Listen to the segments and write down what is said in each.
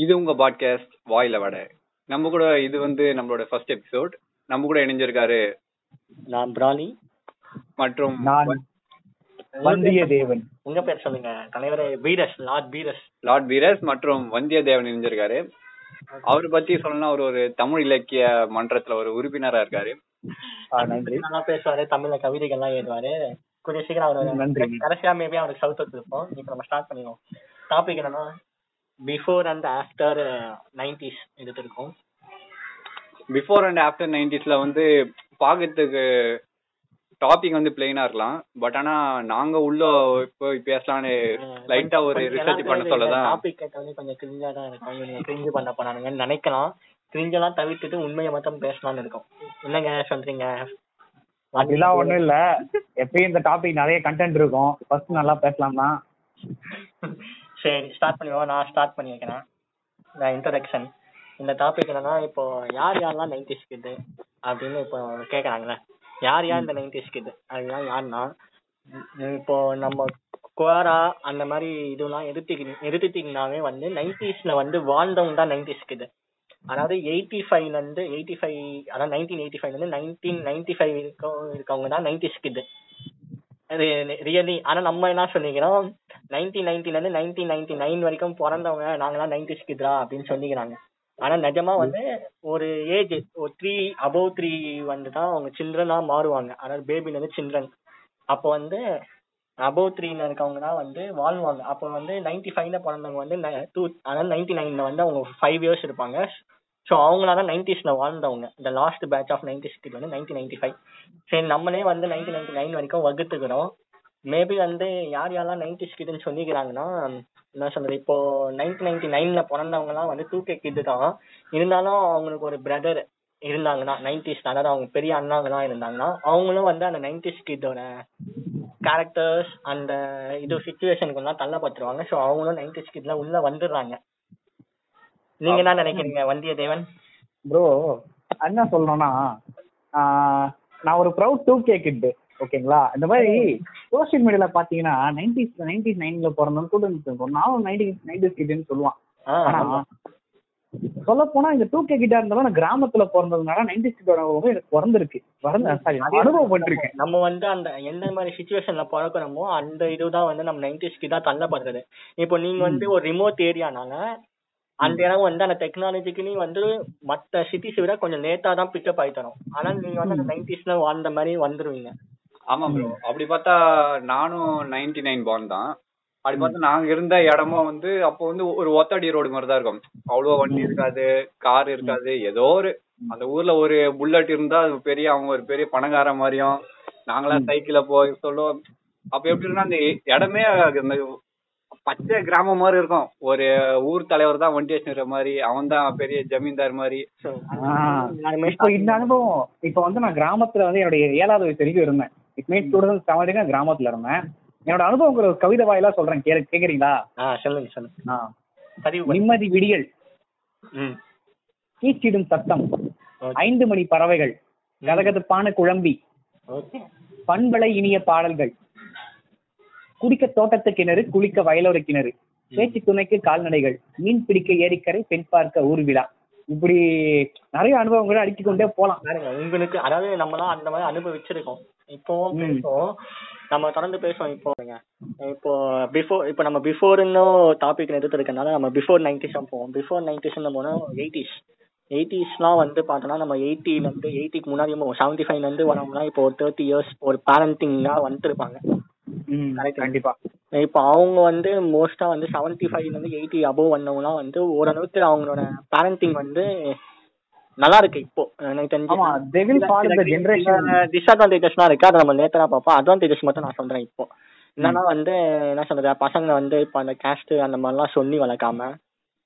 இது உங்க பாட்காஸ்ட் வாயில வடை. நம்ம கூட இது வந்து நம்மளோட ஃபர்ஸ்ட் எபிசோட் நம்ம கூட இணைஞ்சிருக்காரு நான் பிராலி மற்றும் நான் வந்தியத்தேவன். உங்க பேர் சொல்லுங்க. தலைவர் பீரஸ் லார்ட் பீரஸ் லார்ட் வீரஸ் மற்றும் வந்தியத்தேவன் இணைஞ்சிருக்காரு. அவரை பத்தி சொல்லணும்னா அவர் ஒரு தமிழ் இலக்கிய மன்றத்துல ஒரு உறுப்பினரா இருக்காரு. நன்றி. நல்லா பேசுவாரு தமிழ்ல கவிதைகள்லாம் எழுதுவாரு. கொஞ்சம் சீக்கிரம் அவர் நன்றி. கடைசியா மேபி அவருக்கு சவுத் இருப்போம் இப்போ நம்ம ஸ்டார்ட் பண்ணிடுவோம். டாபிக் என்னன்னா பிஃபோர் அண்ட் ஆஃப்டர் நைன்டிஸ் எடுத்திருக்கோம். பிஃபோர் அண்ட் ஆஃப்டர் நைன்டிஸ்ல வந்து பாக்கிறதுக்கு டாபிக் வந்து பிளெயினா இருக்கலாம். பட் ஆனா நாங்க உள்ள போய் பேசலாம்னு லைட்டா ஒரு ரிசர்ச் பண்ண சொல்லதான். டாபிக் கேட்டாலே கொஞ்சம் கிரிஞ்சா தான் இருக்கும். இவங்க கிரிஞ்சு பண்ண போனானுங்கன்னு நினைக்கலாம். கிரிஞ்செல்லாம் தவிர்த்துட்டு உண்மையை மட்டும் பேசலாம்னு இருக்கோம். என்னங்க சொல்றீங்க? அப்படிலாம் ஒண்ணும் இல்ல. எப்பயும் இந்த டாபிக் நிறைய கண்டென்ட் இருக்கும். ஃபர்ஸ்ட் நல்லா பேசலாம் தான் சரி ஸ்டார்ட் பண்ணுவோம் நான் ஸ்டார்ட் பண்ணி வைக்கிறேன். நான் இன்ட்ரடக்ஷன் இந்த டாபிக் என்னன்னா இப்போ யார் யாரெல்லாம் நைன்டிஸ் கிட்டு அப்படின்னு இப்போ கேட்குறாங்களே யார் யார் இந்த நைன்டிஸ் கிட்டு அதுதான் யாருன்னா இப்போ நம்ம குவாரா அந்த மாதிரி இதெல்லாம் எடுத்துக்கி எடுத்துட்டீங்கன்னாவே வந்து நைன்டிஸ்ல வந்து வாழ்ந்தவங்க தான் நைன்டிஸ் கிட்டு அதாவது எயிட்டி ஃபைவ்ல இருந்து எயிட்டி ஃபைவ் அதாவது நைன்டீன் எயிட்டி ஃபைவ்ல இருந்து நைன்டீன் நைன்டி ஃபைவ் இருக்கவங்க தான் நைன்டிஸ் கிட்டு ரியலி ஆனா நம்ம என்ன சொல்லிக்கிறோம்? நைன்டீன் நைன்டில இருந்து நைன்டீன் நைன்டி நைன் வரைக்கும் பிறந்தவங்க நாங்களாம் நைன்டிஸ் கிட்ரா அப்படின்னு சொல்லிக்கிறாங்க. ஆனா நிஜமா வந்து ஒரு ஏஜ் ஒரு த்ரீ அபவ் த்ரீ வந்து தான் அவங்க சில்ட்ரனா மாறுவாங்க. அதாவது பேபில இருந்து சில்ட்ரன் அப்போ வந்து அபவ் த்ரீல இருக்கவங்க தான் வந்து வாழ்வாங்க. அப்போ வந்து நைன்டி ஃபைவ்ல பிறந்தவங்க வந்து டூ அதாவது நைன்டி நைன்ல வந்து அவங்க ஃபைவ் இயர்ஸ் இருப்பாங்க. ஸோ அவங்களா தான் நைன்டிஸ்ல வாழ்ந்தவங்க. இந்த last batch of ninety kid வந்து நைன்டீன் நைன்டி ஃபைவ் சரி நம்மளே வந்து நைன்டீன் நைன்டி நைன் வரைக்கும் வகுத்துக்கிறோம். மேபி வந்து யார் யாரெல்லாம் நைன்டிஸ் கிட்னு சொல்லிக்கிறாங்கன்னா என்ன சொல்றது இப்போ நைன்டீன் நைன்டி நைன்ல பிறந்தவங்கலாம் வந்து டூ கே கிட்டு தான். இருந்தாலும் அவங்களுக்கு ஒரு பிரதர் இருந்தாங்கன்னா நைன்டிஸ் அதாவது அவங்க பெரிய அண்ணாங்கலாம் இருந்தாங்கன்னா அவங்களும் வந்து அந்த நைன்டிஸ் கிட்டோட கேரக்டர்ஸ் அந்த இது சுச்சுவேஷனுக்கு எல்லாம் தள்ளப்பட்டுருவாங்க. ஸோ அவங்களும் நைன்டிஸ் கிட்ல உள்ள வந்துடுறாங்க. நீங்க என்ன நினைக்கிறீங்க வந்தியத்தேவன்? ப்ரோ என்ன சொல்லணும்னா நான் ஒரு ப்ரௌட் டூ கே கிட்டு ஓகேங்களா? இந்த மாதிரி சோஷியல் மீடியால பாத்தீங்கன்னா நைன்டிஸ் நைன்டி நைன்ல பிறந்தவங்க கூட இருக்கும் நானும் நைன்டி நைன்டிஸ் கிட்டுன்னு சொல்லுவான். ஆனா சொல்ல போனா இந்த டூ கே கிட்டா இருந்தாலும் நான் கிராமத்துல பிறந்ததுனால நைன்டிஸ் கிட்டோட எனக்கு பிறந்திருக்கு பிறந்த சாரி அனுபவப்பட்டிருக்கேன். நம்ம வந்து அந்த எந்த மாதிரி சுச்சுவேஷன்ல பிறக்கிறோமோ அந்த இதுதான் வந்து நம்ம நைன்டிஸ்க்கு தான் தள்ளப்படுறது. இப்போ நீங்க வந்து ஒரு ரிமோட் ஏரியானால அந்த இடம் வந்து அந்த டெக்னாலஜிக்கு வந்து மத்த சிட்டிஸ் விட கொஞ்சம் லேட்டா தான் பிக்கப் தரும். ஆனா நீங்க வந்து அந்த நைன்டிஸ்ல வாழ்ந்த மாதிரி வந்துருவீங்க. ஆமா ப்ரோ அப்படி பார்த்தா நானும் நைன்டி நைன் பான் தான். அப்படி பார்த்தா நாங்க இருந்த இடமும் வந்து அப்போ வந்து ஒரு ஒத்தடி ரோடு மாதிரி தான் இருக்கும். அவ்வளோ வண்டி இருக்காது கார் இருக்காது ஏதோ ஒரு அந்த ஊர்ல ஒரு புல்லட் இருந்தா அது பெரிய அவங்க ஒரு பெரிய பணக்கார மாதிரியும் நாங்களாம் சைக்கிள்ல போய் சொல்லுவோம். அப்ப எப்படி அந்த இடமே அந்த பச்சை கிராமம் மாதிரி இருக்கும். ஒரு ஊர் தலைவர் தான் வண்டி வச்சுக்கிற மாதிரி அவன் தான் பெரிய ஜமீன்தார் மாதிரி. இப்போ இந்த அனுபவம் இப்போ வந்து நான் கிராமத்துல வந்து என்னுடைய ஏழாவது வயசு வரைக்கும் இருந்தேன். It means two thousand seven வரைக்கும் நான் கிராமத்துல இருந்தேன். என்னோட அனுபவம் ஒரு கவிதை வாயிலா சொல்றேன். கே கேக்குறீங்களா? சொல்லுங்க சொல்லுங்க. நிம்மதி விடியல். கீச்சிடும் சத்தம். ஐந்து மணி பறவைகள். கதகதப்பான குழம்பி. பண்பலை இனிய பாடல்கள். குடிக்க தோட்டத்து கிணறு குளிக்க வயலோர கிணறு. பேச்சு துணைக்கு கால்நடைகள் மீன் பிடிக்க ஏரிக்கரை பெண் பார்க்க ஊர் விழா. இப்படி நிறைய அனுபவங்களை அடுக்கிக் கொண்டே போலாம். உங்களுக்கு அதாவது நம்மலாம் அந்த மாதிரி அனுபவிச்சிருக்கோம். இப்போவும். பேசுவோம். நம்ம தொடர்ந்து பேசுவோம் இப்போ. இப்போ பிஃபோர் இப்போ நம்ம பிஃபோர்னு டாபிக் எடுத்துருக்கனால நம்ம பிஃபோர் நைன்டிஸ் போவோம். பிஃபோர் நைன்டிஸ்னு போனால் எயிட்டிஸ் எயிட்டிஸ்லாம் வந்து பார்த்தோன்னா நம்ம எயிட்டில இருந்து எயிட்டிக்கு முன்னாடி செவன்டி ஃபைவ்ல இருந்து வரவங்கலாம் இப்போ ஒரு தேர்ட்டி இயர்ஸ் ஒரு பேரண்டிங்காக வந்துருப்பாங்க. கண்டிப்பா. இப்போ அவங்க வந்து மோஸ்டா வந்து செவன்டி ஃபைவ்ல இருந்து எயிட்டி அபோவ் வந்தவங்கலாம் வந்து ஓரளவுக்கு அவங்களோட பேரண்டிங் வந்து நல்லா இருக்கு இப்போ. எனக்கு தெரிஞ்சு டிஸ்அட்வான்டேஜஸ்லாம் இருக்கு. அதை நம்ம லேட்டரா பார்ப்போம். அட்வான்டேஜஸ் மட்டும் நான் சொல்றேன் இப்போ. என்னன்னா வந்து என்ன சொல்றது பசங்க வந்து இப்போ அந்த கேஸ்ட் அந்த மாதிரிலாம் சொல்லி வளர்க்காம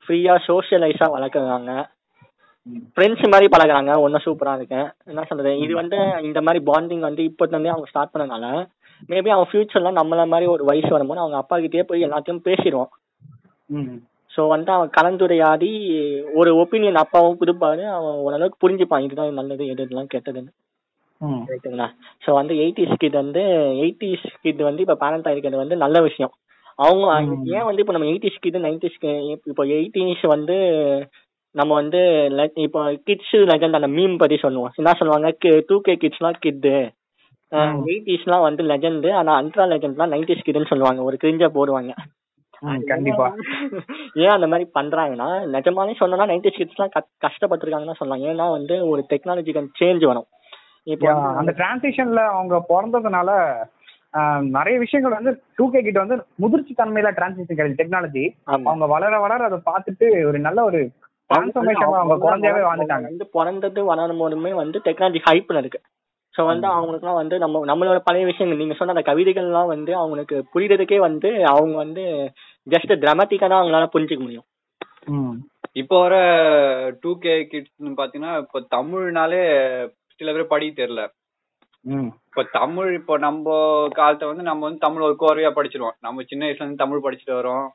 ஃப்ரீயா சோஷியலைஸா வளர்க்குறாங்க. ஃப்ரெண்ட்ஸ் மாதிரி பழகுறாங்க. ஒன்றும் சூப்பரா இருக்கு. என்ன சொல்றது இது வந்து இந்த மாதிரி பாண்டிங் வந்து இப்போத்துலேருந்தே அவங்க ஸ்டார்ட் பண்ணனால மேபி அவன் ஃபியூச்சர்ல நம்மள மாதிரி ஒரு வயசு வரும்போது அவங்க அப்பா கிட்டயே போய் எல்லாத்தையும் பேசிடுவான். ஸோ வந்து அவன் கலந்துரையாடி ஒரு ஒப்பீனியன் அப்பாவும் கொடுப்பாரு அவன் ஓரளவுக்கு புரிஞ்சுப்பான் இதுதான் நல்லது எது இதெல்லாம் கெட்டதுன்னு. ரைட்டுங்களா ஸோ வந்து எயிட்டிஸ் கிட் வந்து எயிட்டிஸ் கிட் வந்து இப்போ பேரண்ட் ஆயிருக்கிறது வந்து நல்ல விஷயம். அவங்க ஏன் வந்து இப்போ நம்ம எயிட்டிஸ்க்கு இது நைன்டிஸ்க்கு இப்போ எயிட்டிஸ் வந்து நம்ம வந்து இப்போ கிட்ஸ் லெஜண்ட் அந்த மீம் பத்தி சொல்லுவோம். என்ன சொல்லுவாங்க? டூ கே கிட்ஸ்லாம் கிட்டு எயிட்டிஸ்லாம் வந்து லெஜண்ட் ஆனா அல்ட்ரா லெஜண்ட்லாம் நைன்டிஸ் கிட்னு சொல்லுவாங்க. ஒரு கிரிஞ்சா போடுவாங்க. கண்டிப்பா. ஏன் அந்த மாதிரி பண்றாங்கன்னா நிஜமாலே சொன்னா நைன்டிஸ் கிட்ஸ்லாம் கஷ்டப்பட்டிருக்காங்கன்னு சொல்லலாம். ஏன்னா வந்து ஒரு டெக்னாலஜிக்கல் சேஞ்ச் வரும். இப்போ அந்த டிரான்சிஷன்ல அவங்க பிறந்ததுனால நிறைய விஷயங்கள் வந்து டூ கே கிட்ட வந்து முதிர்ச்சி தன்மையில டிரான்சிஷன் கிடையாது. டெக்னாலஜி. அவங்க வளர வளர அதை பார்த்துட்டு ஒரு நல்ல ஒரு டிரான்ஸ்ஃபர்மேஷன் அவங்க குழந்தையாவே வாழ்ந்துட்டாங்க. வந்து பிறந்தது வளரும் போதுமே வந்து டெக்னாலஜி ஹைப்ல இருக்கு. ஸோ வந்து அவங்களுக்குலாம் வந்து நம்ம நம்மளோட பழைய விஷயங்கள் நீங்க சொன்ன அந்த கவிதைகள்லாம் வந்து அவங்களுக்கு புரியுறதுக்கே வந்து அவங்க வந்து ஜஸ்ட் டிராமட்டிக்கா தான் அவங்களால புரிஞ்சுக்க முடியும். இப்போ வர டூ கே கிட்ஸ்னு பாத்தீங்கன்னா இப்போ தமிழ்னாலே சில பேர் படிக்க தெரியல. இப்போ தமிழ் இப்போ நம்ம காலத்தை வந்து நம்ம வந்து தமிழ் ஒரு கோர்வையா படிச்சிருவோம். நம்ம சின்ன வயசுல இருந்து தமிழ் படிச்சுட்டு வரோம்.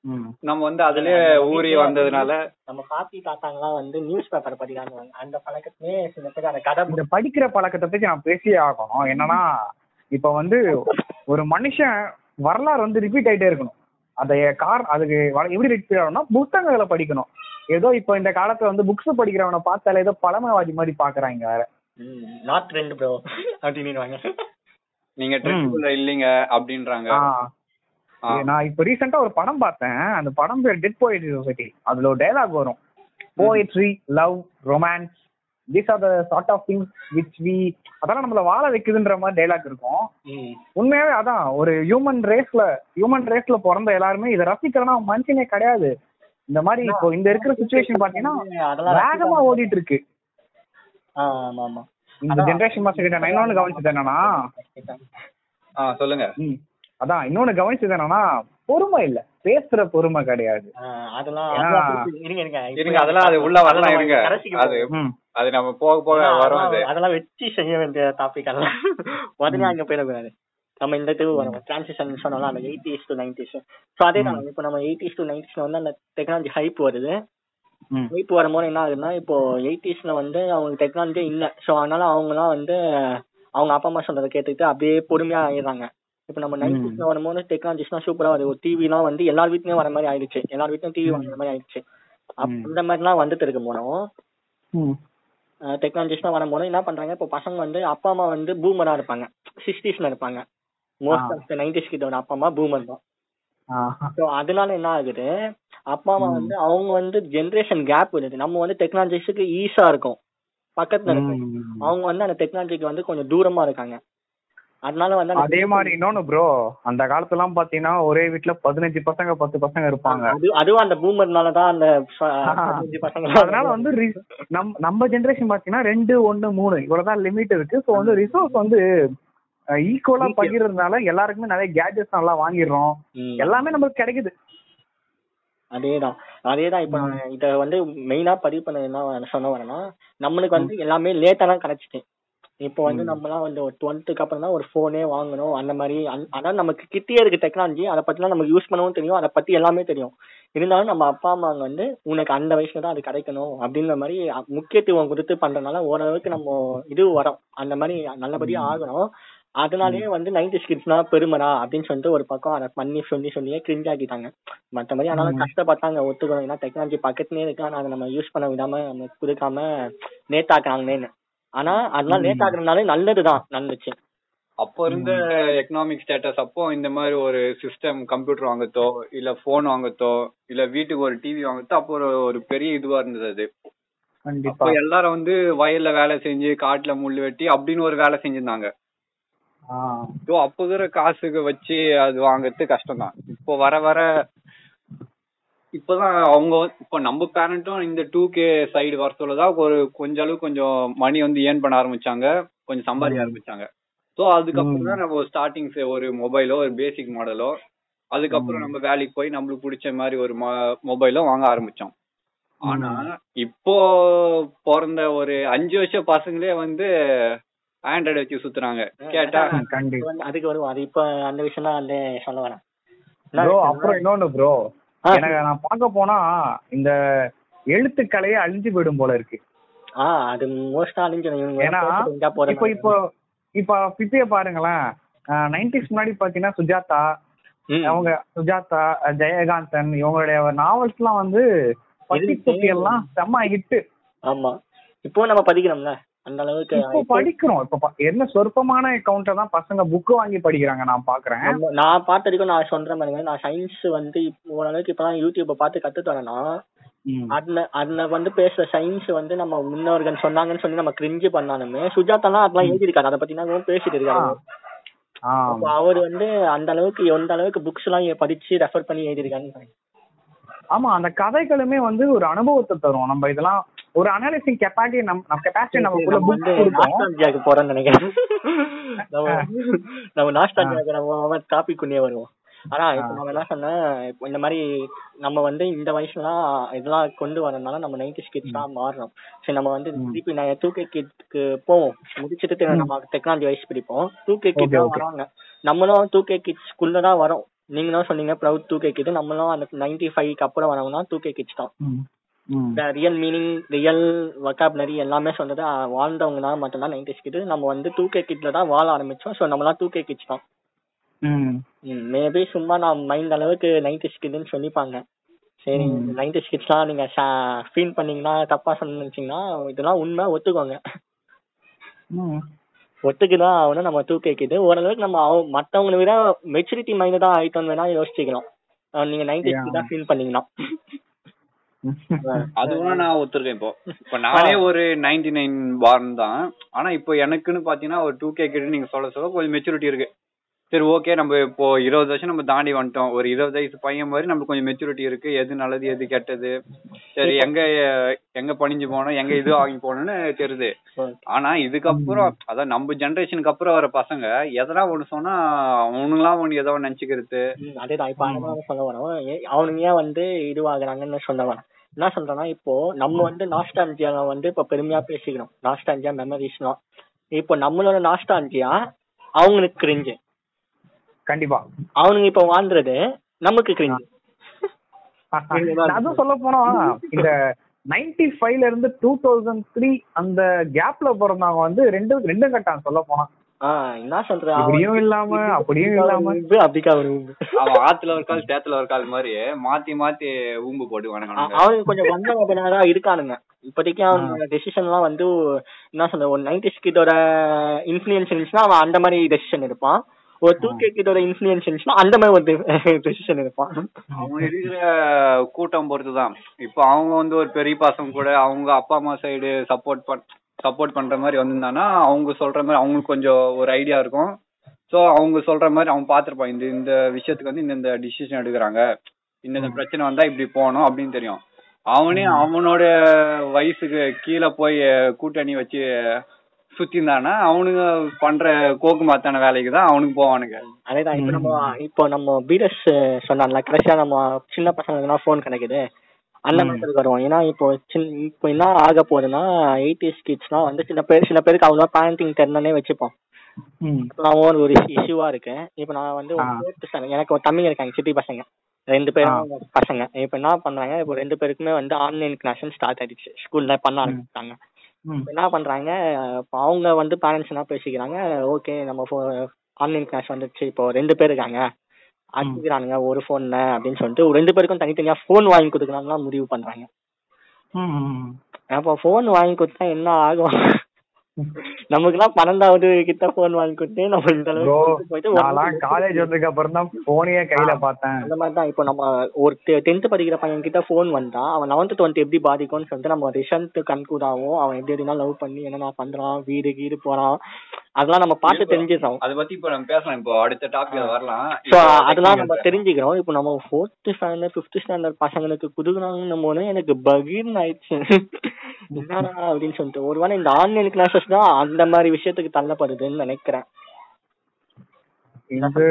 ம். நம்ம வந்து அதுலயே ஊறி வந்ததுனால நம்ம பாட்டி தாத்தாங்கலாம் வந்து நியூஸ் பேப்பர் படிக்கிறாங்க. அந்த பழக்கத்திலே சில பேர் அந்த கதை இந்த படிக்கிற பழக்கத்தை பத்தி நான் பேசியே ஆகணும். என்னன்னா இப்ப வந்து ஒரு மனுஷன் வரலாறு வந்து ரிப்பீட் ஆயிட்டே இருக்கணும். அதை கார் அதுக்கு எப்படி ரிப்பீட் ஆகணும்னா புத்தகங்களை படிக்கணும். ஏதோ இப்போ இந்த காலத்துல வந்து புக்ஸ் படிக்கிறவனை பார்த்தாலே ஏதோ பழமைவாதி மாதிரி பாக்குறாங்க வேற. நாட் ட்ரெண்ட் ப்ரோ அப்படின்னு நீங்க ட்ரெண்டுக்குள்ள இல்லீங்க அப்படின்றாங்க. நான் இப்ப ரீசெண்டா ஒரு படம் பார்த்தேன். அந்த படம் பேர் டெட் போயட்ரி சொசைட்டி அதுல ஒரு டைலாக் வரும். Poetry love romance these are the sort of things which we அதெல்லாம் நம்மள வாழ வைக்குதுன்ற மாதிரி டைலாக் இருக்கும். உண்மையாவே அதான் ஒரு ஹியூமன் ரேஸ்ல ஹியூமன் ரேஸ்ல பிறந்த எல்லாருமே இதை ரசிக்கிறனா மனுஷனே கிடையாது. இந்த மாதிரி இப்போ இந்த இருக்கிற சுச்சுவேஷன் பாத்தீங்கன்னா அதெல்லாம் வேகமா ஓடிட்டு இருக்கு. ஆமா ஆமா. இந்த ஜென்ரேஷன் மாஸ்டர் கிட்ட நான் இன்னொன்னு கவனிச்சது என்னன்னா ஆ சொல்லுங்க. அதான் இன்னொன்னு கவனிச்சது என்னன்னா பொறுமை இல்ல. பேசுற பொறுமை கிடையாது. அதெல்லாம் அதெல்லாம் அதெல்லாம் அது உள்ள வரலாம் அதெல்லாம் இருங்க. அது. அது நம்ம போக போக அதெல்லாம் வரும் அது அதெல்லாம் வெற்றி செய்ய வேண்டிய டாபிக் எல்லாம் உடனே அங்க போயிடக்கூடாது. நம்ம இந்த இதுவு வரும். டிரான்சிஷன் சொன்னோம்ல அந்த எயிட்டிஸ் டு நைன்டிஸ் ஸோ அதே தான் இப்போ நம்ம எயிட்டிஸ் டு நைன்டிஸ்ல வந்து அந்த டெக்னாலஜி ஹைப் வருது. ம். ஹைப் வரும்போது என்ன ஆகுதுன்னா இப்போ எயிட்டிஸ்ல வந்து அவங்களுக்கு டெக்னாலஜி இல்ல. ஸோ அதனால அவங்கலாம் வந்து அவங்க அப்பா அம்மா சொல்றதை கேட்டுக்கிட்டு அப்படியே பொறுமையா ஆயிடுறாங்க. இப்போ நம்ம நைன்டிஸ்ல வரும்போது டெக்னாலஜிஸ்லாம் சூப்பரா வருது. ஒரு டிவிலாம் வந்து எல்லார் வீட்லயும் வர மாதிரி ஆயிடுச்சு. எல்லார் வீட்லயும் டிவி வர மாதிரி ஆயிடுச்சு. அப்ப ம். இந்த மாதிரிலாம் வந்துட்டு இருக்கும் போனோம். டெக்னாலஜிஸ்லாம் வரும்போது என்ன பண்றாங்க இப்போ பசங்க வந்து அப்பா அம்மா வந்து பூமரா இருப்பாங்க. சிக்ஸ்டீஸ்ல இருப்பாங்க. மோஸ்ட் ஆஃப் நைன்டிஸ் கிட்டோட அப்பா அம்மா பூமர் தான். அதனால என்ன ஆகுது அப்பா அம்மா வந்து அவங்க வந்து ஜென்ரேஷன் கேப் வருது நம்ம வந்து டெக்னாலஜிஸுக்கு ஈஸா இருக்கும். பக்கத்துல இருக்கு ம். அவங்க வந்து அந்த டெக்னாலஜிக்கு வந்து கொஞ்சம் தூரமா இருக்காங்க. அதனால வந்து அதே மாதிரி இன்னொன்னு ப்ரோ அந்த காலத்துல எல்லாம் பாத்தீங்கன்னா ஒரே வீட்ல பதினஞ்சு பசங்க பத்து பசங்க இருப்பாங்க. அது அதுவும் அந்த பூமர்னால தான் அந்த பசங்க அதனால வந்து ரி- நம் நம்ம ஜெனரேஷன் பாத்தீங்கன்னா ரெண்டு ஒண்ணு மூணு இவ்வளவுதான் லிமிட் இருக்கு. ஸோ வந்து ரிசோர்ஸ் வந்து ஈக்குவலா பகிர்றதுனால எல்லாருக்குமே நிறைய கேஜெட்ஸ் நல்லா வாங்கிடுறோம். எல்லாமே நமக்கு கிடைக்குது. அதேதான். அதேதான் இப்ப நான் இத வந்து மெயினா பதிவு பண்ண என்ன சொன்ன வரேன்னா நம்மளுக்கு வந்து எல்லாமே லேட்டா தான் கிடைச்சிச்சு இப்போ வந்து நம்மலாம் வந்து ஒரு டுவெல்த்துக்கு அப்புறம் தான் ஒரு ஃபோனே வாங்கணும். அந்த மாதிரி அதான் நமக்கு கிட்டே இருக்கு டெக்னாலஜி அதை பத்திலாம் நமக்கு யூஸ் பண்ணவும் தெரியும். அதை பத்தி எல்லாமே தெரியும். இருந்தாலும் நம்ம அப்பா அம்மா வந்து உனக்கு அந்த வயசுல தான் அது கிடைக்கணும். அப்படின்ற மாதிரி முக்கியத்துவம் கொடுத்து பண்றதுனால ஓரளவுக்கு நம்ம இது வரோம். அந்த மாதிரி நல்லபடியா ஆகணும். அதனாலயே வந்து நைன்டி கிட்ஸ்னா பெருமடா அப்படின்னு சொல்லிட்டு ஒரு பக்கம் அதை பண்ணி சொல்லி சொல்லியே கிரிஞ்ச் ஆக்கிட்டாங்க. மத்தபடி ஆனாலும் கஷ்டப்பட்டாங்க ஒத்துக்கணும். ஏன்னா டெக்னாலஜி பக்கத்துலயே இருக்கு. ஆனா அதை நம்ம யூஸ் பண்ண விடாம நம்ம கொடுக்காம நேத்தாக்குறாங்களேன்னு ஆனா அதெல்லாம் நேத்தாக்குறதுனால நல்லதுதான். நடந்துச்சு அப்போ இருந்த எக்கனாமிக் ஸ்டேட்டஸ் அப்போ இந்த மாதிரி ஒரு சிஸ்டம் கம்ப்யூட்டர் வாங்கத்தோ இல்ல போன் வாங்கத்தோ இல்ல வீட்டுக்கு ஒரு டிவி வாங்கத்தோ அப்போ ஒரு ஒரு பெரிய இதுவா இருந்தது அது. கண்டிப்பா. அப்போ எல்லாரும் வந்து வயல்ல வேலை செஞ்சு காட்டுல முள்ளு வெட்டி அப்படின்னு ஒரு வேலை செஞ்சிருந்தாங்க. ஸோ அப்போ இருக்கிற காசுக்கு வச்சு அது வாங்குறது கஷ்டம் தான் இப்போ வர வர இப்போதான் அவங்க இப்போ நம்ம பேரண்ட்டும் இந்த டூ கே சைடு வர சொல்லதான் ஒரு கொஞ்ச அளவு கொஞ்சம் மணி வந்து ஏர்ன் பண்ண ஆரம்பிச்சாங்க. கொஞ்சம் சம்பாதிக்க ஆரம்பிச்சாங்க. ஸோ அதுக்கப்புறம் தான் நம்ம ஸ்டார்டிங் ஒரு மொபைலோ ஒரு பேசிக் மாடலோ அதுக்கப்புறம் நம்ம வேலைக்கு போய் நம்மளுக்கு பிடிச்ச மாதிரி ஒரு மொபைலோ வாங்க ஆரம்பிச்சோம். ஆனா இப்போ பிறந்த ஒரு அஞ்சு வருஷம் பசங்களே வந்து ஆண்ட்ராய்டு வச்சு சுத்துறாங்க. கேட்டா அதுக்கு வருவோம். அது இப்ப அந்த விஷயம் தான் வந்து சொல்ல வரேன் ப்ரோ அப்புறம் இன்னொன்னு ப்ரோ. எனக்கு நான் பார்க்க போனா இந்த எழுத்துக்கலையே அழிஞ்சு போயிடும் போல இருக்கு. ஆஹ் அது மோஸ்டா அழிஞ்சிடும் ஏன்னா இப்போ இப்போ இப்போ பிப்பிய பாருங்களேன். நைன்டிஸ் முன்னாடி பாத்தீங்கன்னா சுஜாதா. அவங்க சுஜாதா ஜெயகாந்தன் இவங்களுடைய நாவல்ஸ் எல்லாம் வந்து பட்டி எல்லாம் செம்ம ஹிட் ஆமா. இப்போ நம்ம படிக்கிறோம்ல அந்த அளவுக்கு இப்போ படிக்கிறோம். இப்ப என்ன சொற்பமான கவுண்டர் தான் பசங்க புக் வாங்கி படிக்கிறாங்க நான் பாக்குறேன். நான் பார்த்த வரைக்கும் நான் சொல்றேன் பாருங்க நான் சயின்ஸ் வந்து ஓரளவுக்கு இப்பதான் யூடியூப்பை பார்த்து கத்துட்டு வரேன்னா ம். அதுல அதுல வந்து பேசுற சயின்ஸ் வந்து நம்ம முன்னோர்கள் சொன்னாங்கன்னு சொல்லி நம்ம கிரிஞ்சு பண்ணாலுமே சுஜாதாலாம் அதெல்லாம் எழுதியிருக்காரு. அதை பத்தி நாங்க பேசிட்டு இருக்காரு. அவர் வந்து அந்த அளவுக்கு எந்த அளவுக்கு புக்ஸ் எல்லாம் படிச்சு ரெஃபர் பண்ணி எழுதியிருக்காருன்னு ஆமா அந்த கதைகளுமே வந்து ஒரு அனுபவத்தை தரும். நம்ம இதெல்லாம் ஒரு அனாலிசிங் கெப்பாசிட்டி நம்ம கெப்பாசிட்டி நமக்குள்ள புக் கொடுக்கும். நாஸ்டாலஜியாக்கு போறோம்னு நினைக்கிறேன். நம்ம நம்ம நாஸ்டாலஜியாக்கு நம்ம டாபிக் கொண்டே வருவோம். ஆனா இப்ப நம்ம என்ன இப்போ இந்த மாதிரி நம்ம வந்து இந்த வயசுலாம் இதெல்லாம் கொண்டு வரதுனால நம்ம நைன்டி கிட்ஸ் தான் மாறணும். சரி நம்ம வந்து திருப்பி நான் டூ கே கிட்க்கு போவோம். முடிச்சுட்டு நம்ம டெக்னாலஜி வயசு பிடிப்போம். Two K kid. வராங்க. நம்மளும் டூ கே கிட்ஸ்க்குள்ள தான் வரோம். நீங்களும் சொன்னீங்க ப்ரௌட் டூ கே கிட் நம்மளும் அந்த நைன்டி ஃபைவ்க்கு அப்புறம் வரவங்கன்னா டூ கே கிட்ஸ் தான். ம். ரியல் மீனிங் ரியல் வொக்காபுலரி எல்லாமே சொன்னது வாழ்ந்தவங்கனால மட்டும்தான் நைன்டிஸ் கிட் நம்ம வந்து டூ கே கிட்ல தான் வாழ ஆரம்பிச்சோம். ஸோ நம்மலாம் டூ கே கிட்ஸ் தான். மேபி சும்மா நான் மைண்ட் அளவுக்கு நைன்டிஸ் கிட்னு சொல்லிப்பாங்க. சரி நைன்டிஸ் கிட்ஸ்லாம் நீங்க ஃபீல் பண்ணீங்கன்னா தப்பா சொன்னீங்கன்னா இதெல்லாம் உண்மை ஒத்துக்கோங்க. ஒத்துக்குதான் ஆகணும் நம்ம டூ கே கிட் ஓரளவுக்கு நம்ம மத்தவங்களை விட மெச்சூரிட்டி மைண்ட் தான் ஆயிட்டோம்னு வேணா யோசிச்சுக்கலாம். நீங்க நைன்டிஸ் தான் ஃபீல் பண்ணீங்கன்னா. அது கூட நான் ஒத்துருக்கேன் இப்போ. இப்போ நானே ஒரு நைன்டி நைன் பார்ன் தான். ஆனா இப்போ எனக்குன்னு பாத்தீங்கன்னா ஒரு டூ கே கிட்ட நீங்க சொல்ல சொல்ல கொஞ்சம் மெச்சூரிட்டி இருக்கு. சரி ஓகே நம்ம இப்போ இருபது வருஷம் நம்ம தாண்டி வந்துட்டோம். ஒரு இருபது வயசு பையன் மாதிரி நம்மளுக்கு கொஞ்சம் மெச்சூரிட்டி இருக்கு. எது நல்லது எது கெட்டது? சரி எங்க எங்க பணிஞ்சு போனோம் எங்க இது வாங்கி போகணும்னு தெரியுது. ஆனா இதுக்கப்புறம் அதான் நம்ம ஜெனரேஷனுக்கு அப்புறம் வர பசங்க எதனா ஒண்ணு சொன்னா அவனுங்களாம் ஒண்ணு ஏதோ நினைச்சுக்கிறது. அதேதான் இப்ப சொல்ல வரோம் ஏ- அவனுங்க ஏன் வந்து இதுவாகுறாங்கன்னு சொல்ல வரேன் என்ன சொல்றேன்னா இப்போ நம்ம வந்து நாஸ்டாலஜியா வந்து இப்ப பெருமையா பேசிக்கிறோம் நாஸ்டாலஜியா மெமரிஸ்லாம் இப்போ நம்மளோட நாஸ்டாலஜியா அவங்களுக்கு கிரிஞ்சு. கண்டிப்பா. அவனுங்க இப்ப வாழ்ந்துறது நமக்கு கிரிஞ்சு அதுவும் சொல்ல போனா இந்த நைன்டி ஃபைவ்ல இருந்து டூ தௌசண்ட் த்ரீ அந்த கேப்ல பிறந்தவங்க வந்து ரெண்டு ரெண்டும் கட்டான் சொல்ல போனா. ஆஹ் என்ன சொல்றேன் இல்லாம அப்படியும் இல்லாம. அப்படிக்கா ஒரு ஊம்பு. அவன் ஆத்துல ஒரு கால் சேத்துல ஒரு கால் மாதிரி மாத்தி மாத்தி ஊம்பு போட்டு வணங்க அவனுக்கு கொஞ்சம் வந்தவனா இருக்கானுங்க. இப்போதைக்கு அவனோட டெசிஷன் எல்லாம் வந்து என்ன சொல்ற ஒரு நைன்டிஸ் கிட்டோட இன்ஃபுளுயன்ஸ் இருந்துச்சுன்னா அவன் அந்த மாதிரி டெசிஷன் எடுப்பான். ஒரு டூ கே கிட்டோட இன்ஃபுளுயன்ஸ் இருந்துச்சுன்னா அந்த மாதிரி ஒரு டெசிஷன் எடுப்பான். அவங்க இருக்கிற கூட்டம் பொறுத்துதான். இப்போ அவங்க வந்து ஒரு பெரிய பசங்க கூட அவங்க அப்பா அம்மா சைடு சப்போர்ட் பண் சப்போர்ட் பண்ற மாதிரி வந்திருந்தானா அவங்க சொல்ற மாதிரி அவங்களுக்கு கொஞ்சம் ஒரு ஐடியா இருக்கும். சோ அவங்க சொல்ற மாதிரி அவன் பாத்திருப்பான் இந்த இந்த விஷயத்துக்கு வந்து இந்த டிசிஷன் எடுக்கிறாங்க. இந்த பிரச்சனை வந்தா இப்படி போகணும் அப்படின்னு தெரியும். அவனே அவனோட வயசுக்கு கீழே போய் கூட்டணி வச்சு சுத்திருந்தானா அவனுங்க பண்ற கோக்கு மாத்தான வேலைக்கு தான் அவனுக்கு போவானுங்க. அதேதான் இப்போ நம்ம இப்போ நம்ம பீரஸ் சொன்னான்ல கடைசியா நம்ம சின்ன பசங்களுக்குலாம் ஃபோன் கிடைக்குது. அந்த மாதிரி வருவோம். ஏன்னா இப்போ சின்ன இப்போ என்ன ஆக போகுதுன்னா எயிட்டிஸ் கிட்ஸ்லாம் வந்து சில பேர் சில பேருக்கு அவ்வளோ பேரண்டிங் தெரியலனே வச்சுப்போம். ம். நான் ஒரு ஒரு இஷ்யூவா இருக்கேன். இப்போ நான் வந்து எனக்கு ஒரு தம்பிங்க இருக்காங்க சிட்டி பசங்க. ரெண்டு பேரும் பசங்க. இப்போ என்ன பண்றாங்க இப்போ ரெண்டு பேருக்குமே வந்து ஆன்லைன் கிளாஸ் ஸ்டார்ட் ஆயிடுச்சு. ஸ்கூல்ல பண்ண ஆரம்பிச்சிட்டாங்க. என்ன பண்றாங்க? அவங்க வந்து பேரண்ட்ஸ் என்ன பேசிக்கிறாங்க ஓகே நம்ம ஆன்லைன் கிளாஸ் வந்துச்சு இப்போ ரெண்டு பேர் இருக்காங்க. அடிக்கிறானுங்க ஒரு போன்ல அப்படின்னு சொல்லிட்டு ரெண்டு பேருக்கும் தனித்தனியா போன் வாங்கி கொடுக்கலாம்லாம் முடிவு பண்றாங்க. அப்போ போன் வாங்கி கொடுத்தா என்ன ஆகும்? நமக்குலாம் பன்னெண்டாவது கிட்ட போன் வாங்கி கொடுத்து நம்ம இந்த அளவுக்கு போயிட்டு காலேஜ் வந்ததுக்கு அப்புறம் தான் போனையே கையில பார்த்தேன். அந்த மாதிரி தான் இப்போ நம்ம ஒரு டென்த் படிக்கிற பையன் கிட்ட ஃபோன் வந்தா அவன் லெவன்த் டுவெல்த் எப்படி பாதிக்கும்னு சொல்லிட்டு நம்ம ரிசல்ட் கன்க்ளூட் ஆகும் அவன் எப்படி எப்படினா லவ் பண்ணி என்னென்ன பண்றான் வீடு கீடு போறான் அதெல்லாம் நம்ம பார்த்து தெரிஞ்சுக்கிறோம் அத பத்தி இப்ப நம்ம பேசலாம். இப்போ அடுத்த டாபிக் வரலாம். ஸோ அதெல்லாம் நம்ம தெரிஞ்சுக்கிறோம். இப்போ நம்ம ஃபோர்த் ஸ்டாண்டர்ட் ஃபிஃப்த் ஸ்டாண்டர்ட் பசங்களுக்கு குடுக்குறாங்கன்னு போது எனக்கு பகீர்னு ஆயிடுச்சு. என்னடா அப்படின்னு சொல்லிட்டு. ஒருவேளை இந்த ஆன்லைன் கிளாஸஸ் தான் அந்த மாதிரி விஷயத்துக்கு தள்ளப்படுதுன்னு நினைக்கிறேன். இது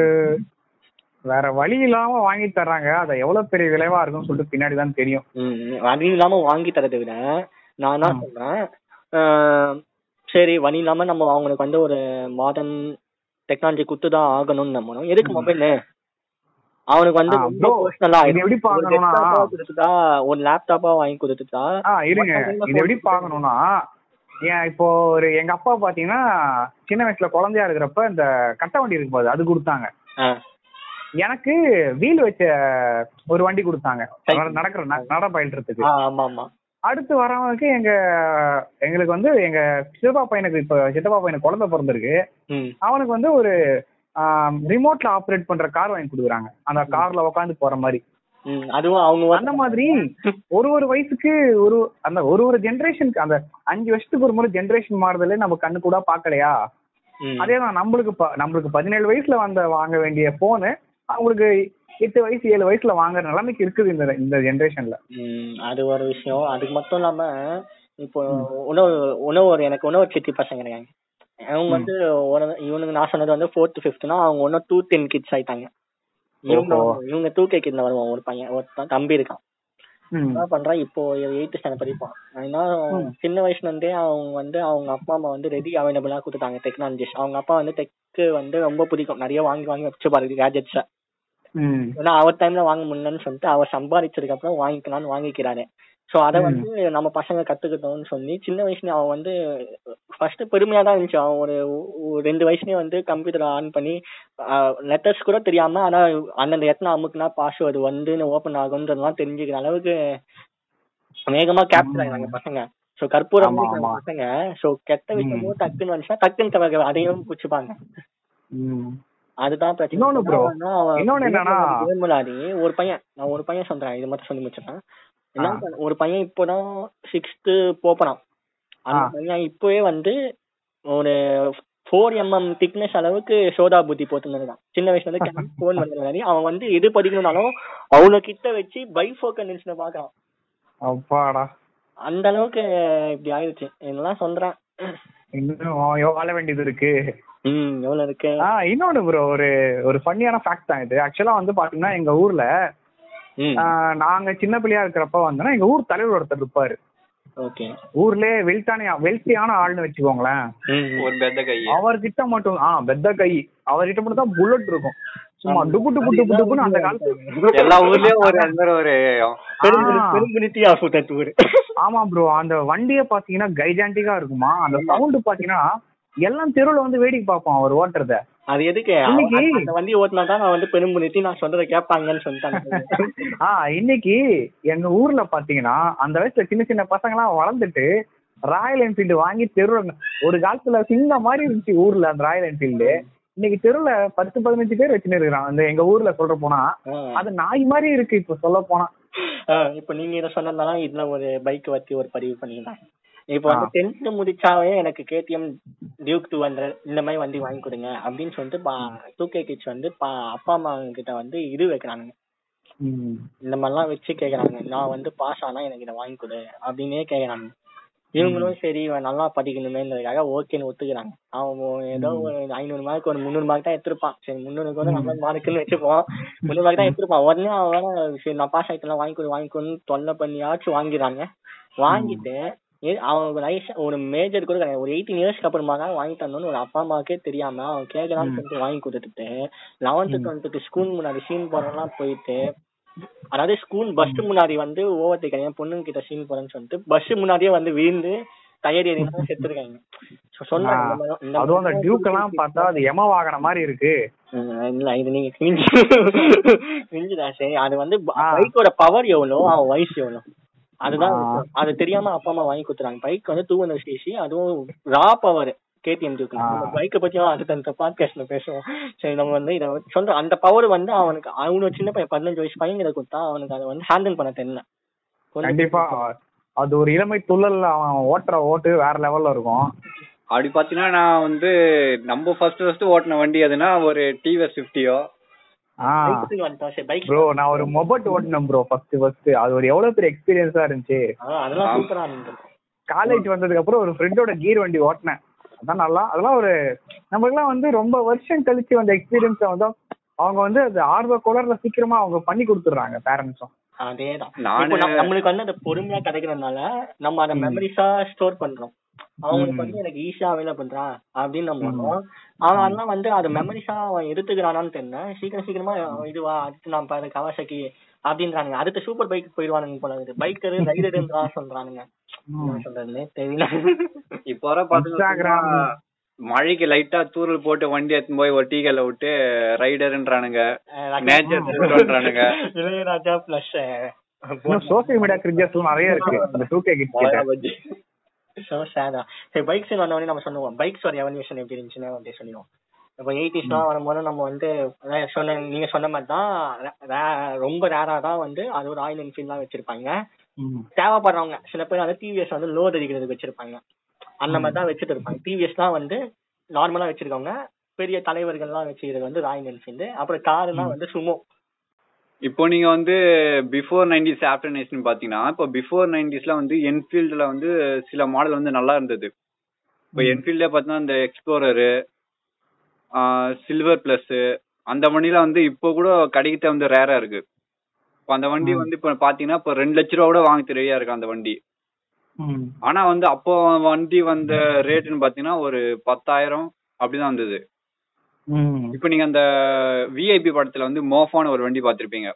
வேற வழி இல்லாம வாங்கி தர்றாங்க. அது எவ்வளவு பெரிய விளைவா இருக்கும்னு சொல்லிட்டு பின்னாடி தான் தெரியும் வழி இல்லாம வாங்கி தரதை விட நான் என்ன சொல்றேன் ஆஹ் சரி வழி இல்லாம நம்ம அவங்களுக்கு வந்து ஒரு மாடர்ன் டெக்னாலஜி குத்து தான் ஆகணும்னு நம்பணும். எதுக்கு மொபைல் அவனுக்கு வந்து ஆ, ரொம்ப bro, பர்சனலா இது எப்படி கொடுத்துட்டா ஒரு லேப்டாப்பா வாங்கி கொடுத்துட்டா இருங்க. இது எப்படி பார்க்கணும்னா ஏன் இப்போ ஒரு எங்க அப்பா பாத்தீங்கன்னா சின்ன வயசுல குழந்தையா இருக்கிறப்ப இந்த கட்ட வண்டி இருக்கு பாரு அது கொடுத்தாங்க. எனக்கு வீல் வச்ச ஒரு வண்டி கொடுத்தாங்க. நடக்கிற நட பயில்றதுக்கு. அடுத்து வரவங்களுக்கு எங்க எங்களுக்கு வந்து எங்க சித்தப்பா பையனுக்கு இப்ப சித்தப்பா பையனுக்கு குழந்தை பிறந்திருக்கு. அவனுக்கு வந்து ஒரு ரிமோட்ல ஆப்ரேட் பண்ற கார் வாங்கி கொடுக்குறாங்க. அந்த கார்ல உட்காந்து போற மாதிரி. அதுவும் அவங்க அந்த மாதிரி ஒரு ஒரு வயசுக்கு ஒரு அந்த ஒரு ஒரு ஜெனரேஷனுக்கு அந்த அஞ்சு வருஷத்துக்கு ஒரு முறை ஜெனரேஷன் மாறுதலே நம்ம கண்ணு கூட பாக்கலையா ம். அதே தான் நம்மளுக்கு நம்மளுக்கு பதினேழு வயசுல வந்த வாங்க வேண்டிய போனு அவங்களுக்கு எட்டு வயசு ஏழு வயசுல வாங்குற நிலைமைக்கு இருக்குது இந்த இந்த ஜெனரேஷன்ல அது ஒரு விஷயம். அதுக்கு மட்டும் இல்லாம இப்போ உணவு உணவு எனக்கு உணவு சித்தி பசங்க அவங்க வந்து ஒரு- இவனுக்கு நான் சொன்னது வந்து ஃபோர்த் ஃபிஃப்த்னா அவங்க ஒன்னும் டூ டென் கிட்ஸ் ஆயிட்டாங்க. இவங்க. இவங்க டூ கே கிட்ல வருவான் ஒரு பையன் ஒருத்தன் தம்பி இருக்கான். என்ன பண்றான் இப்போ எயித்து ஸ்டாண்டர்ட் படிப்பான். ஏன்னா சின்ன வயசுல இருந்தே அவங்க வந்து அவங்க அப்பா அம்மா வந்து ரெடி அவைலபிளா கொடுத்துட்டாங்க டெக்னாலஜிஸ் அவங்க அப்பா வந்து டெக்கு வந்து ரொம்ப பிடிக்கும். நிறைய வாங்கி வாங்கி வச்சு பாருங்க கேஜெட்ஸ. ஏன்னா அவர் டைம்ல வாங்க முடியலன்னு சொல்லிட்டு அவர் சம்பாதிச்சதுக்கு அப்புறம் வாங்கிக்கலாம்னு வாங்கிக்கிறாரு. சோ அத வந்து நம்ம பசங்க கத்துக்கிட்டோம்னு சொல்லி சின்ன வயசுல அவன் வந்து ஃபர்ஸ்ட் பெருமையா தான் இருந்துச்சு. அவன் ஒரு ரெண்டு வயசுலயே வந்து கம்ப்யூட்டர் ஆன் பண்ணி லெட்டர்ஸ் கூட தெரியாம ஆனா அந்தந்த இடத்துல அமுக்குனா பாஸ்வேர்டு வந்து ஓபன் ஆகுன்றதெல்லாம் தெரிஞ்சுக்கிற அளவுக்கு வேகமா கேப்சர் ஆகிறாங்க பசங்க. சோ கற்பூரம். பசங்க சோ கெட்ட விஷயமும் டக்குன்னு வந்துச்சுன்னா டக்குன்னு தவிர அதையும் பிடிச்சிப்பாங்க. அதுதான் பிரச்சனை. ஒரு பையன் நான் ஒரு பையன் சொல்றேன் இது மட்டும் சொல்லி முடிச்சிடறேன். என்ன. பண்ண- ஒரு பையன் இப்போதான் சிக்ஸ்த்து போப்பறான். அந்த. பையன் இப்பவே வந்து ஒரு ஃபோர் எம்எம் திக்னஸ் அளவுக்கு சோதா புத்தி போட்டுருந்தான் சின்ன வயசுல இருந்து போன் வந்ததுனால அவன் வந்து எது படிக்கணும்னாலும் அவனை கிட்ட வச்சு பைஃபோக்கல் நினைச்சு பாக்குறான் அப்பாடா. அந்த அளவுக்கு இப்படி ஆயிடுச்சு. இதெல்லாம் சொல்றேன். இன்னும் வாழ வேண்டியது இருக்கு? ம் எவ்வளவு இருக்கு? இன்னொன்னு ப்ரோ ஒரு ஒரு ஃபன்னியான ஃபேக்ட் தான் இது. ஆக்சுவலா வந்து பாத்தீங்கன்னா எங்க ஊர்ல நாங்க சின்ன பிள்ளையா இருக்கிறப்ப வந்தோம்னா எங்க ஊர் தலைவர் ஒருத்தர் இருப்பாரு. ஓகே. ஊர்லயே வெல்டான வெல்த்தியான ஆள்னு வச்சுக்கோங்களேன். ம் ஒரு பெத்த கை. அவர்கிட்ட மட்டும் ஆ பெத்த கை. அவர்கிட்ட மட்டும் தான் புல்லட் இருக்கும். சும்மா டுபு டுபு டுபு டுபுன்னு அந்த காலத்து எல்லா ஊர்லயும் ஒரு அந்த ஆமா ப்ரோ அந்த வண்டிய பாத்தீங்கன்னா கைஜாண்டிக்கா இருக்குமா? அந்த சவுண்ட் பாத்தீங்கன்னா எல்லாம் தெருவுல வந்து வேடிக்கை பார்ப்போம் அவர் ஓட்டுறத. அது எதுக்கு? அந்த வண்டி ஓட்டினா தான் நான் வந்து பெருங்குனிட்டி நான் சொல்றதை கேட்பாங்கன்னு சொல்லிட்டாங்க ஆ இன்னைக்கு எங்க ஊர்ல பாத்தீங்கன்னா அந்த வயசுல சின்ன சின்ன பசங்க எல்லாம் வளர்ந்துட்டு ராயல் என்ஃபீல்டு வாங்கி தெருவுல ஒரு காலத்துல சிங்கம் மாதிரி இருந்துச்சு ஊர்ல அந்த ராயல் என்ஃபீல்டு. இன்னைக்கு தெருவுல பத்து பதினஞ்சு பேர் வச்சுன்னு இருக்கிறான். அந்த எங்க ஊர்ல சொல்ற போனா அது நாய் மாதிரி இருக்கு இப்ப சொல்ல போனா. இப்ப நீங்க இதை சொன்னதால இதுல ஒரு பைக் வச்சு ஒரு பதிவு பண்ணிக்கலாம் இப்ப வந்து டென்த் முடிச்சாவே எனக்கு கேடிஎம் டியூக் டூ ஹண்ட்ரட் இந்த மாதிரி வண்டி வாங்கி கொடுங்க அப்படின்னு சொல்லிட்டு டூ கே கிட்ஸ் வந்து பா- அப்பா அம்மா கிட்ட வந்து இது வைக்கிறாங்க ம். இந்த மாதிரிலாம் வச்சு கேக்குறாங்க நான் வந்து பாஸ் ஆனா எனக்கு இதை வாங்கி கொடு அப்படின்னே கேக்குறாங்க இவங்களும் சரி இவன் நல்லா படிக்கணுமேன்றதுக்காக ஓகேன்னு ஒத்துக்கிறாங்க. அவன் ஏதோ ஒரு ஐநூறு மார்க் ஒரு முந்நூறு மார்க் தான் எடுத்திருப்பான். சரி முந்நூறுக்கு வந்து நல்ல மார்க்குன்னு வச்சுப்போம். முந்நூறு மார்க் தான் எடுத்திருப்பான். உடனே அவன் சரி நான் பாஸ் ஆயிட்டலாம் வாங்கி கொடு வாங்கி தொல்லை பண்ணியாச்சும் வாங்கிடுறாங்க. வாங்கிட்டு அவன் ஐஸ் ஒரு மேஜர் கூட கிடையாது. ஒரு எயிட்டீன் இயர்ஸ்க்கு அப்புறமா தான் வாங்கி தந்தோன்னு ஒரு அப்பா அம்மாவுக்கே தெரியாம அவன் கேட்கலாம்னு சொல்லிட்டு வாங்கி கொடுத்துட்டு லெவன்த்து டுவெல்த்துக்கு ஸ்கூல் முன்னாடி சீன் போறதெல்லாம் போயிட்டு அதாவது ஸ்கூல் பஸ் முன்னாடி வந்து ஓவர் டேக் என் பொண்ணுங்க கிட்ட சீன் போறேன்னு சொல்லிட்டு பஸ் முன்னாடியே வந்து விழுந்து டயர் ஏறி செத்துருக்காங்க. அதுவும் அந்த டியூக் எல்லாம் பார்த்தா அது எம வாகன மாதிரி இருக்கு. இல்ல இது நீங்க கிழிஞ்சு கிழிஞ்சுதான் சரி. அது வந்து. பைக்கோட பவர் எவ்வளோ அவன் வயசு எவ்வளோ? அதுதான். அது தெரியாம அப்பா அம்மா வாங்கி கொடுத்துறாங்க பைக் வந்து டூ ஹண்ட்ரட் சிசி அதுவும் ரா பவர் கேடிஎம் டியூக். பைக்கை பத்தியும் அடுத்த அந்த பாட்காஸ்ட்ல பேசுவோம். சரி நம்ம வந்து இதை சொல்ற அந்த பவர் வந்து அவனுக்கு அவனுக்கு சின்ன பையன் பதினஞ்சு வயசு பையன் இதை கொடுத்தா அவனுக்கு அதை வந்து ஹேண்டில் பண்ண தெரியல. கண்டிப்பா. அது ஒரு இளமை துள்ளல்ல அவன் ஓட்டுற ஓட்டு வேற லெவல்ல இருக்கும். அப்படி பாத்தீங்கன்னா நான் வந்து நம்ம ஃபர்ஸ்ட் ஃபர்ஸ்ட் ஓட்டின வண்டி எதுனா ஒரு டிவிஎஸ் ஃபிஃப்டியோ ப்ரோ நான் ஒரு மொபைல் ஓட்டினேன் ப்ரோ ஃபர்ஸ்ட் ஃபர்ஸ்ட் அது ஒரு எவ்வளவு பெரிய எக்ஸ்பீரியன்ஸா இருந்துச்சு. காலேஜ் வந்ததுக்கு அப்புறம் ஒரு ஃப்ரெண்டோட கீர் வண்டி ஓட்டினேன். அதான் நல்லா அதெல்லாம் ஒரு நமக்குலாம் வந்து ரொம்ப வருஷம் கழிச்சு வந்த எக்ஸ்பீரியன்ஸை வந்து அவங்க வந்து அது ஆர்வ கோளர்ல சீக்கிரமா அவங்க பண்ணி கொடுத்துடுறாங்க பேரண்ட்ஸும் அதேதான். நம்மளுக்கு வந்து அந்த பொறுமையா கிடைக்கிறதுனால நம்ம அந்த மெமரிஸா ஸ்டோர் பண்றோம். அவங்களுக்கு வந்து எனக்கு ஈஸியா அவைலபிள் பண்றான் அப்படின்னு நம்ம பண்ணோம். அவன் அதெல்லாம் வந்து அது மெமரிஸா அவன் எடுத்துக்கிறானான்னு தெரியல. சீக்கிரம் சீக்கிரமா இதுவா அடுத்து நான் பாரு கவாசக்கி அப்படின்றானுங்க. அடுத்த சூப்பர் பைக் போயிடுவானுங்க போல இருக்குது. பைக்கரு ரைடருன்றா சொல்றானுங்க. சொல்றதுன்னே தெரியல. இப்போ வர பாத்தீங்கன்னா. மழைக்கு லைட்டா தூரல் போட்டு வண்டி எடுத்துன்னு போய் ஒரு டீ கல்ல விட்டு ரைடர்ன்றானுங்க நேச்சர்ன்றானுங்க Ilaiyaraaja plus social media cringers நிறைய இருக்கு. இந்த டூ கே கிட்ஸ் ஸோ சேடா சரி பைக்ஸ் வந்தவொடனே நம்ம சொல்லுவோம் பைக்ஸ் ஒரு எவல்யூஷன் எப்படி இருந்துச்சுன்னு அப்படியே சொல்லுவோம் இப்போ எயிட்டிஸ்லாம் வரும்போது நம்ம வந்து அதான் சொன்ன நீங்க சொன்ன மாதிரி தான் ரொம்ப ரேரா தான் வந்து அது ஒரு ராயல் என்ஃபீல்ட்லாம் வச்சிருப்பாங்க. தேவைப்படுறவங்க சில பேர் வந்து டிவிஎஸ் வந்து லோட் அடிக்கிறதுக்கு வச்சிருப்பாங்க. அந்த மாதிரி தான் வச்சுட்டு இருப்பாங்க. டிவிஎஸ் தான் வந்து நார்மலா வச்சிருக்கவங்க பெரிய தலைவர்கள்லாம் வச்சுக்கிறது வந்து ராயல் என்ஃபீல்டு அப்புறம் காருலாம் வந்து சுமோ இப்போ நீங்க வந்து பிஃபோர் நைன்டிஸ் ஆஃப்டர் நைன்டிஸ் பாத்தீங்கன்னா இப்போ பிஃபோர் நைன்டிஸ்ல வந்து என்ஃபீல்டுல வந்து சில மாடல் வந்து நல்லா இருந்தது இப்போ என்ஃபீல்ட்ல பாத்தீங்கன்னா இந்த எக்ஸ்ப்ளோரரு சில்வர் பிளஸ் அந்த வண்டிலாம் வந்து இப்போ கூட கிடைக்கிறது வந்து ரேரா இருக்கு இப்போ அந்த வண்டி. வந்து இப்போ பாத்தீங்கன்னா இப்போ ரெண்டு லட்ச ரூபா கூட வாங்க ரெடியா இருக்கு அந்த வண்டி. ஆனா வந்து அப்போ வண்டி வந்த ரேட்டுன்னு பாத்தீங்கன்னா ஒரு பத்தாயிரம் அப்படிதான் வந்தது ம். இப்போ நீங்க அந்த விஐபி படத்துல வந்து மோஃபான ஒரு வண்டி பார்த்திருப்பீங்க.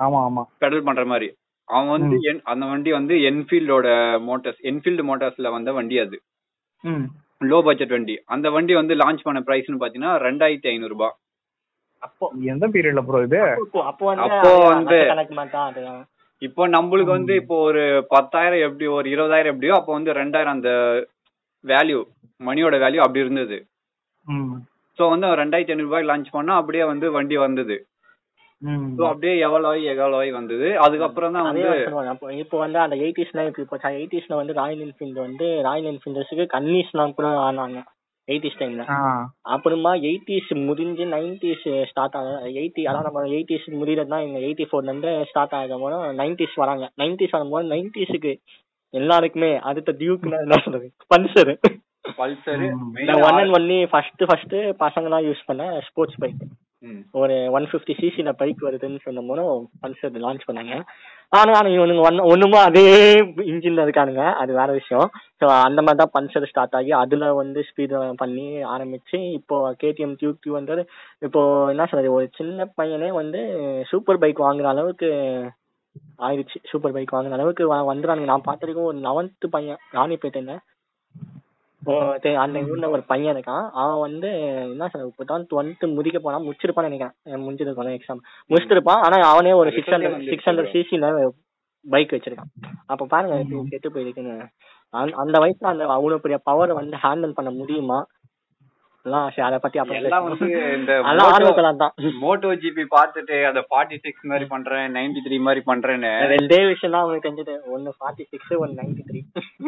ஆமா ஆமா. பெடல் பண்ற மாதிரி. அவன் வந்து என்- அந்த வண்டி வந்து என்ஃபீல்டோட மோட்டார்ஸ் என்ஃபீல்டு மோட்டார்ஸ்ல வந்த வண்டி அது. லோ பட்ஜெட் வண்டி. அந்த வண்டி வந்து லான்ச் பண்ண பிரைஸ்னு பாத்தீங்கன்னா ரெண்டாயிரத்தி ஐநூறு ரூபாய் அப்போ எந்த பீரியட்ல ப்ரோ இது? அப்போ அப்போ வந்து இப்போ நம்மளுக்கு வந்து இப்போ ஒரு பத்தாயிரம் எப்படி ஒரு இருபதாயிரம் எப்படியோ அப்போ வந்து ரெண்டாயிரம் அந்த வேல்யூ மணியோட வேல்யூ அப்படி இருந்தது. ஸோ வந்து ரெண்டாயிரத்தி ஐநூறு ரூபாய்க்கு லான்ச் பண்ணா அப்படியே வந்து வண்டி வந்தது. ஸோ அப்படியே எவ்வளோ ஆகி எவ்வளோ ஆகி வந்தது. அதுக்கப்புறம் தான் வந்து இப்போ வந்து அந்த எயிட்டிஸ்ல இப்போ எயிட்டிஸ்ல வந்து ராயல் என்ஃபீல்டு வந்து ராயல் என்ஃபீல்டர்ஸுக்கு கன்னிஸ்லாம் கூட ஆனாங்க. எயிட்டிஸ் டைம்ல. அப்புறமா எயிட்டிஸ் முடிஞ்சு நைன்டிஸ் ஸ்டார்ட் ஆக எயிட்டி அதான் நம்ம எயிட்டிஸ் முடிகிறது தான் எங்க எயிட்டி ஃபோர்ல இருந்து ஸ்டார்ட் ஆகும் போது நைன்டிஸ் வராங்க. நைன்டிஸ் வரும்போது நைன்டிஸுக்கு எல்லாருக்குமே அடுத்த டியூக்னா என்ன சொல்றது? Pulsar Pulsar. One and only first first பசங்களாம் யூஸ் பண்ண ஸ்போர்ட்ஸ் பைக் ஒரு ஒன் ஃபிஃப்டி சிசில பைக் வருதுன்னு சொன்ன போது பல்சர் லான்ச் பண்ணாங்க. ஆனா இவனுங்க ஒன்னு ஒண்ணுமா அதே இன்ஜின்ல இருக்கானுங்க. அது வேற விஷயம். ஸோ அந்த மாதிரி தான் பல்சர் ஸ்டார்ட் ஆகி அதுல வந்து ஸ்பீட் பண்ணி ஆரம்பிச்சு இப்போ கேடிஎம் டியூ டியூ வந்து இப்போ என்ன சொல்றது ஒரு சின்ன பையனே வந்து சூப்பர் பைக் வாங்குற அளவுக்கு ஆயிடுச்சு. சூப்பர் பைக் வாங்குற அளவுக்கு வந்துடுறானுங்க நான் பார்த்திருக்கேன் ஒரு லெவன்த்து பையன். ராணிப்பேட்டையில அந்த ஊர்ல ஒரு பையன் இருக்கான். அவன் வந்து என்ன சார் இப்பதான் டுவெல்த் முடிக்க போனா முடிச்சிருப்பான்னு நினைக்கிறேன். முடிஞ்சிருக்கான் எக்ஸாம் முடிச்சிருப்பான் ஆனா அவனே ஒரு சிக்ஸ் ஹண்ட்ரட் சிக்ஸ் ஹண்ட்ரட் சிசில பைக் வச்சிருக்கான். அப்ப பாருங்க கெட்டு போயிருக்குன்னு அந்த- அந்த வயசுல அந்த அவ்வளவு பெரிய பவரை வந்து ஹேண்டில் பண்ண முடியுமா? எல்லாம் சரி அதை பத்தி அப்புறம் எல்லாம் வந்து பேசுவோம். இந்த அதெல்லாம் ஆர்வக்கலாம் தான். மோட்டோ ஜிபி பார்த்துட்டு அந்த ஃபார்ட்டி சிக்ஸ் மாதிரி பண்றேன் நைன்டி த்ரீ மாதிரி பண்றேன்னு. ரெண்டே விஷயம் தான் அவனுக்கு தெரிஞ்சது. ஒன்னு ஃபார்ட்டி சிக்ஸ் ஒன்னு நைன்டி த்ரீ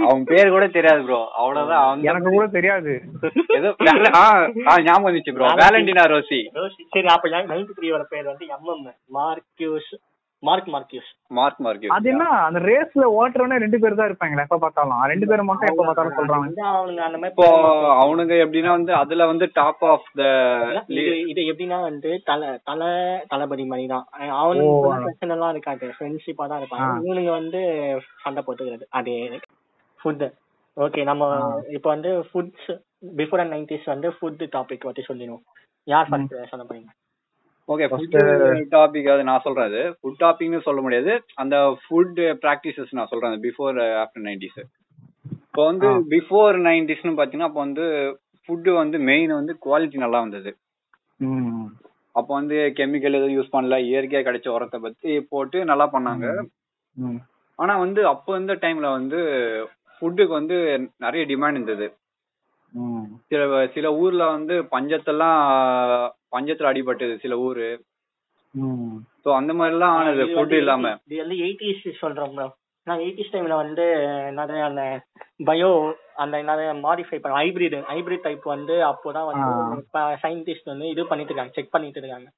அவன் பேர் கூட தெரியாது ப்ரோ அவ்வளவுதான். அவன் எனக்கு கூட தெரியாது. ஏதோ ஞாபகம் வந்துச்சு ப்ரோ வேலண்டினா ரோசி சரி அப்ப நைன்டி த்ரீயோட பேர் வந்து MM Marquez Marc Marquez Marc Marc அது என்ன அந்த ரேஸ்ல ஓட்டுறவனே ரெண்டு பேர் தான் இருப்பாங்களே எப்ப பார்த்தாலும். ரெண்டு பேரும் மட்டும் எப்ப பார்த்தாலும் சொல்றாங்க. அவனுங்க அந்த மாதிரி இப்போ அவனுங்க எப்படின்னா வந்து அதுல வந்து டாப் ஆஃப் த இது எப்படின்னா வந்து தல தல தளபதி மாதிரி தான். அவனுக்கு பிரச்சனை எல்லாம் இருக்காது. ஃப்ரெண்ட்ஷிப்பா தான் இருப்பாங்க. இவனுங்க வந்து சண்டை போட்டுக்கிறது. அதே ஃபுட் ஓகே நம்ம. இப்போ வந்து ஃபுட்ஸ் பிஃபோர் அண்ட் நைன்டிஸ் வந்து ஃபுட் டாபிக் பத்தி சொல்லிடுவோம். யார் ஃபர்ஸ்ட் சொல்ல போறீங்க? ஓகே ஃபுட் டாபிக் அது நான் சொல்றேன் அது ஃபுட் டாபிக்னு சொல்ல முடியாது அந்த ஃபுட் பிராக்டிசஸ் நான் சொல்றேன் பிஃபோர் ஆஃப்டர் நைன்டிஸ் இப்போ வந்து. பிஃபோர் நைன்டிஸ்னு பாத்தீங்கன்னா அப்போ வந்து ஃபுட்டு வந்து மெயின் வந்து குவாலிட்டி நல்லா வந்தது. அப்போ வந்து கெமிக்கல் எதுவும் யூஸ் பண்ணல இயற்கையா கிடைச்ச உரத்தை பத்தி போட்டு நல்லா பண்ணாங்க ம். ஆனா வந்து அப்போ இருந்த டைம்ல வந்து ஃபுட்டுக்கு வந்து நிறைய டிமாண்ட் இருந்தது. சில சில ஊர்ல வந்து பஞ்சத்தெல்லாம் பஞ்சத்துல அடிபட்டது சில ஊரு. சோ அந்த மாதிரி எல்லாம் ஆனது இது ஃபுட் வந்து இல்லாம. இது வந்து எயிட்டிஸ் சொல்றோம் bro. நான் எயிட்டிஸ் டைம்ல வந்து என்னது அந்த பயோ அந்த என்னது மாடிஃபை பண்ண ஹைபிரிட் ஹைபிரிட் டைப் வந்து அப்போதான் வந்து சயின்டிஸ்ட் வந்து இது பண்ணிட்டு இருக்காங்க செக் பண்ணிட்டு இருக்காங்க.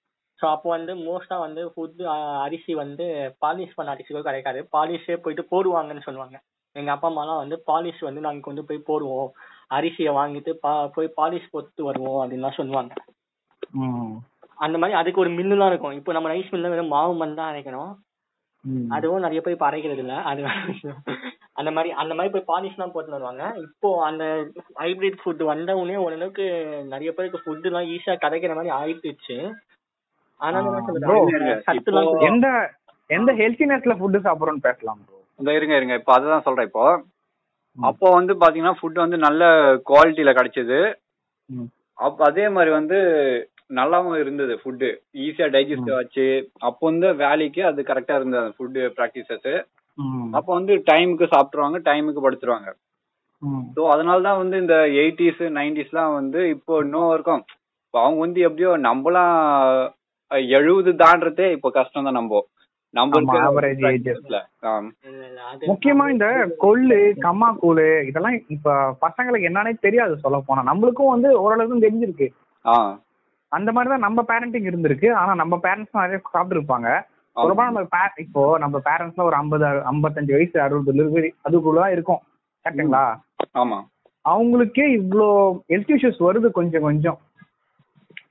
ஸோ அப்போ வந்து மோஸ்டா வந்து ஃபுட் அரிசி வந்து பாலிஷ் பண்ண அரிசி கூட கிடைக்காது. பாலிஷே போயிட்டு போடுவாங்கன்னு சொல்லுவாங்க. எங்க அப்பா அம்மாலாம் வந்து பாலிஷ் வந்து நாங்க கொண்டு போய் போடுவோம். அரிசியை வாங்கிட்டு பா போய் பாலிஷ் போட்டு வருவோம் அப்படின்லாம் சொல்லுவாங்க. அந்த மாதிரி அதுக்கு ஒரு மில்லுலாம் இருக்கும். இப்போ நம்ம ரைஸ் மில்ல வெறும் மாவு மண் தான் அரைக்கணும். அதுவும் நிறைய பேர் இப்ப அரைக்கிறது இல்ல அது வேற விஷயம். அந்த மாதிரி அந்த மாதிரி போய் பாலிஷ் எல்லாம் போட்டு வருவாங்க. இப்போ அந்த ஹைபிரிட் ஃபுட் வந்த உடனே ஓரளவுக்கு நிறைய பேருக்கு ஃபுட் எல்லாம் ஈஸியா கிடைக்கிற மாதிரி ஆயிடுச்சு ஆனா எந்த எந்த ஹெல்த்தினஸ்ல ஃபுட் சாப்பிடுறோம்னு பேசலாம் இந்த இருங்க இருங்க. இப்போ அதுதான் சொல்றேன் இப்போ. அப்போ வந்து பாத்தீங்கன்னா ஃபுட் வந்து நல்ல குவாலிட்டியில கிடைச்சது. அதே மாதிரி வந்து நல்லாவும் இருந்தது ஃபுட்டு ஈஸியா டைஜஸ்ட் ஆச்சு. அப்போ வந்து வேலைக்கு அது கரெக்டா இருந்தது அந்த ஃபுட்டு ப்ராக்டிசஸ். அப்போ வந்து டைமுக்கு சாப்பிட்டுருவாங்க டைமுக்கு படுத்துருவாங்க. ஸோ அதனால தான் வந்து இந்த எயிட்டிஸ் நைன்டிஸ்லாம் வந்து இப்போ இன்னும் இருக்கும். இப்போ அவங்க வந்து எப்படியோ நம்மலாம் எழுபது தாண்டதே இப்போ கஷ்டம் தான் நம்ம. முக்கியமா இந்த கொள்ளு கம்மா கூழு இதெல்லாம் இப்ப பசங்களுக்கு என்னன்னே தெரியாது சொல்ல போனா நம்மளுக்கும் வந்து ஓரளவுக்கு தெரிஞ்சிருக்கு. ஆ. அந்த மாதிரி தான் நம்ம பேரண்டிங் இருந்திருக்கு. ஆனா நம்ம பேரண்ட்ஸ் நிறைய சாப்பிட்டுருப்பாங்க. ஆமா. சொல்லப்போனா நம்ம இப்போ நம்ம பேரண்ட்ஸ்ல ஒரு ஐம்பது ஐம்பத்தஞ்சு வயசு அறுபது டெலிவரி அதுக்குள்ளதான் இருக்கும். கரெக்டுங்களா ஆமா. அவங்களுக்கே இவ்ளோ ஹெல்த் இஷ்யூஸ் வருது கொஞ்சம் கொஞ்சம்.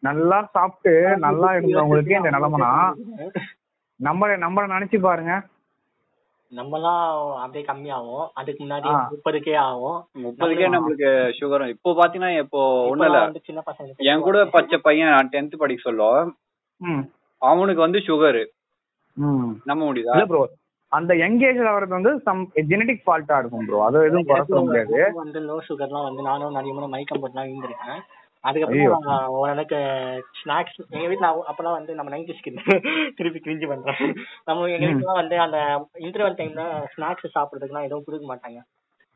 நல்லா சாப்பிட்டு நல்லா இருந்தவங்களுக்கே இந்த நிலைமைனா நம்ம நம்மள நினைச்சு பாருங்க. நம்மலாம் அப்படியே கம்மியாகும். அதுக்கு முன்னாடி. முப்பதுக்கே ஆகும். முப்பதுக்கே நம்மளுக்கு சுகர் இப்போ பாத்தீங்கன்னா இப்போ ஒண்ணும் இல்ல. சின்ன பசங்க என் கூட பச்சை பையன் டென்த் படிக்க சொல்ல ம். அவனுக்கு வந்து சுகர் ம். நம்ப முடியுதா? இல்ல ப்ரோ அந்த யங் ஏஜ்ல வர்றது வந்து சம் ஜெனடிக் ஃபால்ட்டா இருக்கும் ப்ரோ அது எதுவும் குறை சொல்ல முடியாது. வந்து லோ சுகர்லாம் வந்து நானும் நிறைய முறை மயக்கம் போட்டுலாம் இருந்திருக்கேன் அதுக்கப்புறம் ஓரளவுக்கு ஸ்நாக்ஸ் எங்க வீட்டுல அப்பெல்லாம் வந்து நம்ம நைன்டிஸ் கிட் திருப்பி கிரிஞ்சு பண்றோம். நம்ம எங்க வீட்டுல வந்து அந்த இன்டர்வல் டைம்ல ஸ்நாக்ஸ் சாப்பிடுறதுக்குலாம் எதுவும் கொடுக்க மாட்டாங்க.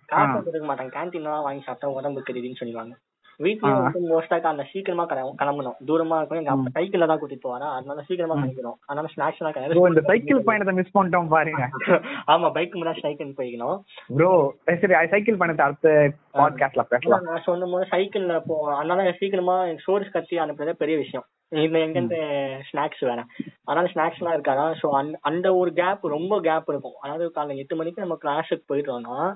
காசு கொடுக்க மாட்டாங்க. கேன்டீன்ல வாங்கி சாப்பிட்டா உடம்பு தெரியுதுன்னு சொல்லுவாங்க வீட்லயே வந்து மோஸ்டா அந்த சீக்கிரமா கிளம்ப- கிளம்பணும். தூரமா இருக்கும். எங்க அப்பா சைக்கிள்ல தான் கூட்டிட்டு போவாரா? அதனால சீக்கிரமா கிளம்பிடும் அதனால ஸ்நாக்ஸ் எல்லாம் கிடையாது இந்த சைக்கிள் பயணத்தை மிஸ் பண்ணிட்டோம் பாருங்க. ஆமா பைக் முன்னாடி சைக்கிள் போய்க்கணும். ப்ரோ சரி சைக்கிள் பயணத்தை அடுத்த பாட்காஸ்ட்ல பேசலாம். நான் சொன்னும் போது சைக்கிள்ல போ அதனால சீக்கிரமா சோர்ஸ் கத்தி அனுப்புறதே பெரிய விஷயம். இந்த எங்க இருந்து ஸ்நாக்ஸ் வேற. அதனால ஸ்நாக்ஸ் எல்லாம் இருக்காதா? சோ அந்த ஒரு கேப் ரொம்ப கேப் இருக்கும். அதாவது காலைல எட்டு மணிக்கு நம்ம கிளாஸுக்கு போயிட்டோம்னா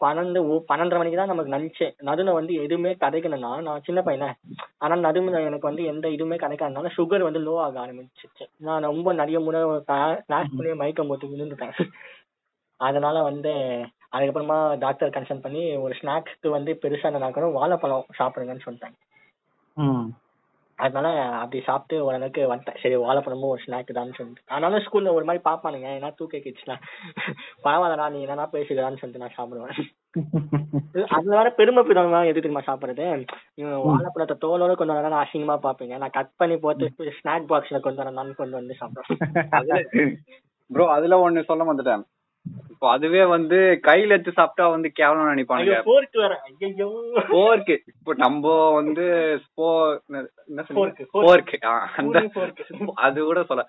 பன்னெண்டு பன்னெண்டரை மணிக்கு தான் நமக்கு லஞ்சே நடுவில் வந்து எதுவுமே கிடைக்கணும்னா நான் சின்ன பையனே. ஆனா நடுவில் எனக்கு வந்து எந்த இதுவுமே கிடைக்காதனால சுகர் வந்து லோ ஆக ஆரம்பிச்சிச்சு. நான் ரொம்ப நிறைய முறை கிளாஸ் பண்ணி மயக்கம் போட்டு விழுந்துட்டேன். அதனால வந்து அதுக்கப்புறமா டாக்டர் கன்சல்ட் பண்ணி ஒரு ஸ்நாக்ஸ்க்கு வந்து பெருசா என்ன வாழைப்பழம் சாப்பிடுங்கன்னு சொல்லிட்டாங்க அதனால அப்படி சாப்பிட்டு ஓரளவுக்கு வந்துட்டேன். சரி வாழைப்பழமும் ஒரு ஸ்நாக் தான் சொல்லிட்டு. ஆனாலும் ஸ்கூல்ல ஒரு மாதிரி பாப்பானுங்க ஏன்னா டூ கே கிட்ஸ்லாம் பரவாயில்லடா நீ என்னடா பேசுகிறான்னு சொல்லிட்டு நான் சாப்பிடுவேன். அது வேற பெருமை பிறவங்க எது தெரியுமா சாப்பிடுறது? இவன் வாழைப்பழத்தை தோலோட கொண்டு வந்தா நான் அசிங்கமா பாப்பீங்க நான் கட் பண்ணி போட்டு ஸ்நாக் பாக்ஸ்ல கொண்டு வரேன். கொண்டு வந்து சாப்பிடுவேன். ப்ரோ அதுல ஒண்ணு சொல்ல வந்துட்டேன் இப்போ அதுவே வந்து கையில எடுத்து சாப்பிட்டா வந்து கேவலம் நினைப்பானுங்க. ஐயோ போர்க்கு வேற. ஐயோ போர்க்கு இப்போ நம்ம வந்து என்ன. போர்க்கு அந்த. அது கூட சொல்ல.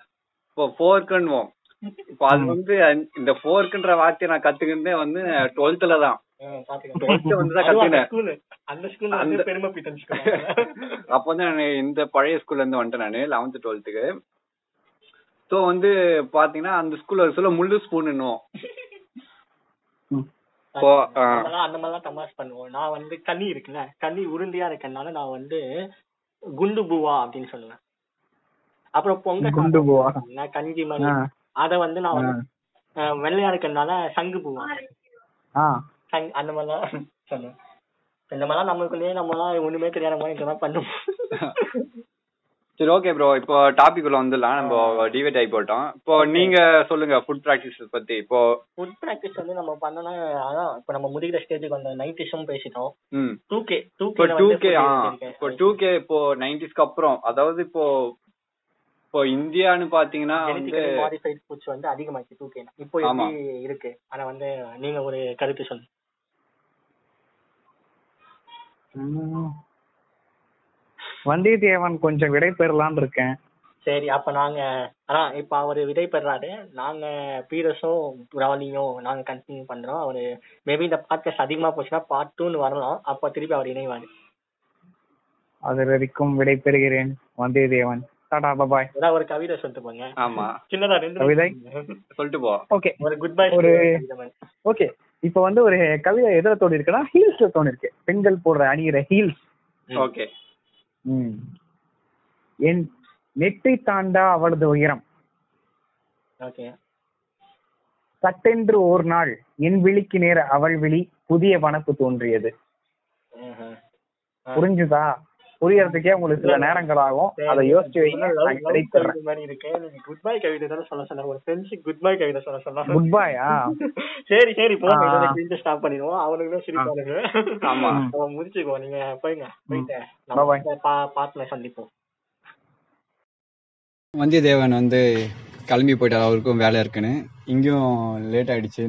இப்போ போர்க்குன்னுவோம் இப்போ அது வந்து இந்த போர்க்குன்ற வார்த்தையை நான் கத்துக்கிட்டே வந்து டுவெல்த்ல தான். டுவெல்த் வந்து தான் கத்துக்கினேன். அந்த ஸ்கூல்ல வந்து அந்த- பெருமை பீட்டன் அப்போ வந்து நான் இந்த பழைய ஸ்கூல்ல இருந்து வந்துட்டேன் நான் லெவன்த் டுவெல்த்துக்கு ஸோ வந்து பாத்தீங்கன்னா அந்த ஸ்கூல்ல சொல்ல முள்ளு ஸ்பூன்னுவோம் நம்மலாம் அந்த மாதிரிலாம் தமாஷ் பண்ணுவோம். நான் வந்து கண்ணி இருக்குல்ல கண்ணி உருண்டையா இருக்கறனால நான் வந்து குண்டு பூவா அப்படின்னு சொல்லுவேன். அப்புறம் பொங்கல் குண்டு பூவா. கஞ்சி ஆ, அத வந்து நான் வெள்ளையா இருக்கறனால சங்கு பூவா. அந்த மாதிரிலாம் சொல்லுவேன். இந்த மாதிரிலாம் நம்மளுக்குள்ளேயே நம்மலாம் ஒண்ணுமே தெரியாத மாதிரி இந்த மாதிரி பண்ணுவோம். சரி ஓகே ப்ரோ இப்போ டாபிக் உள்ள வந்துடலாம். நம்ம டிவேட் ஆகி போட்டோம். இப்போ நீங்க சொல்லுங்க ஃபுட் ப்ராக்டிஸ் பத்தி. இப்போ ஃபுட் ப்ராக்டிஸ் வந்து நம்ம பண்ணனா அதான் இப்ப நம்ம முடிக்கிற ஸ்டேஜுக்கு வந்த நைட்டிஷும் பேசிட்டோம். டூ கே டூ இப்போ டூ கே ஆ இப்போ டூ கே இப்போ நைன்டிஸ்க்கு அப்புறம் அதாவது இப்போ இப்போ இந்தியான்னு பாத்தீங்கன்னா வந்து மாடிஃபைட் ஃபுட்ஸ் வந்து அதிகமாச்சு டூ கே இப்போ. எப்படி இருக்கு? ஆனா வந்து நீங்க ஒரு கருத்து சொல்லுங்க. வந்தியத்தேவன் கொஞ்சம் விடை பெறலாம்னு இருக்கேன். சரி அப்ப நாங்க ஆனா இப்ப அவரு விடை பெறாரு. நாங்க பீரஸும் ராலியும் நாங்க கண்டினியூ பண்றோம். அவரு மேபி இந்த பாட்காஸ்ட் அதிகமா போச்சுன்னா பார்ட் டூன்னு வரலாம். அப்ப திருப்பி அவர் இணைவாரு. அது வரைக்கும் விடை பெறுகிறேன் வந்தியத்தேவன் டாடா பாய் ஏதாவது ஒரு கவிதை சொல்லிட்டு போங்க. ஆமா. சின்னதா ரெண்டு கவிதை? சொல்லிட்டு போ. ஓகே ஒரு குட் பை ஒரு- ஓகே இப்போ வந்து ஒரு கவிதை எதுல தோணி இருக்குன்னா ஹீல்ஸ்ல தோணி இருக்கு. பெண்கள் போடுற அணிகிற ஹீல்ஸ் ஓகே. என் நெட்டை தாண்டா அவளது உயரம். சட்டென்று ஓர் நாள் என் விழிக்கு நேர அவள் விழி புதிய வனப்பு தோன்றியது. புரிஞ்சுதா? புரியறதுக்கே உங்களுக்கு சில நேரங்கள் ஆகும் அதை யோசிச்சு குட் பை கவிதை தானே சொல்ல சொன்ன ஒரு ஃப்ரெண்ட்ஷிப் குட் பை கவிதை சொல்ல சொன்னா குட் பாயா சரி சரி. போங்க. ஸ்டாப் பண்ணிடுவோம். அவனுங்களும் சிரிப்பானுங்க ஆமா. அவன் முடிச்சுக்கோ நீங்க போய்ங்க. போயிட்டு பார்ட்ல சந்திப்போம். வந்தியத்தேவன் வந்து கிளம்பி போயிட்டார். அவருக்கும் வேலை இருக்குன்னு. இங்கேயும் லேட் ஆயிடுச்சு.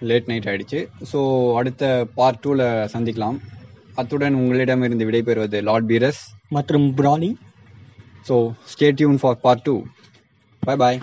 லேட் நைட் ஆயிடுச்சு. ஸோ அடுத்த பார்ட் டூவில் சந்திக்கலாம். அத்துடன் உங்களிடமிருந்து விடைபெறுவது லார்ட் பீரஸ் மற்றும் பிராலி so stay tune for part two bye bye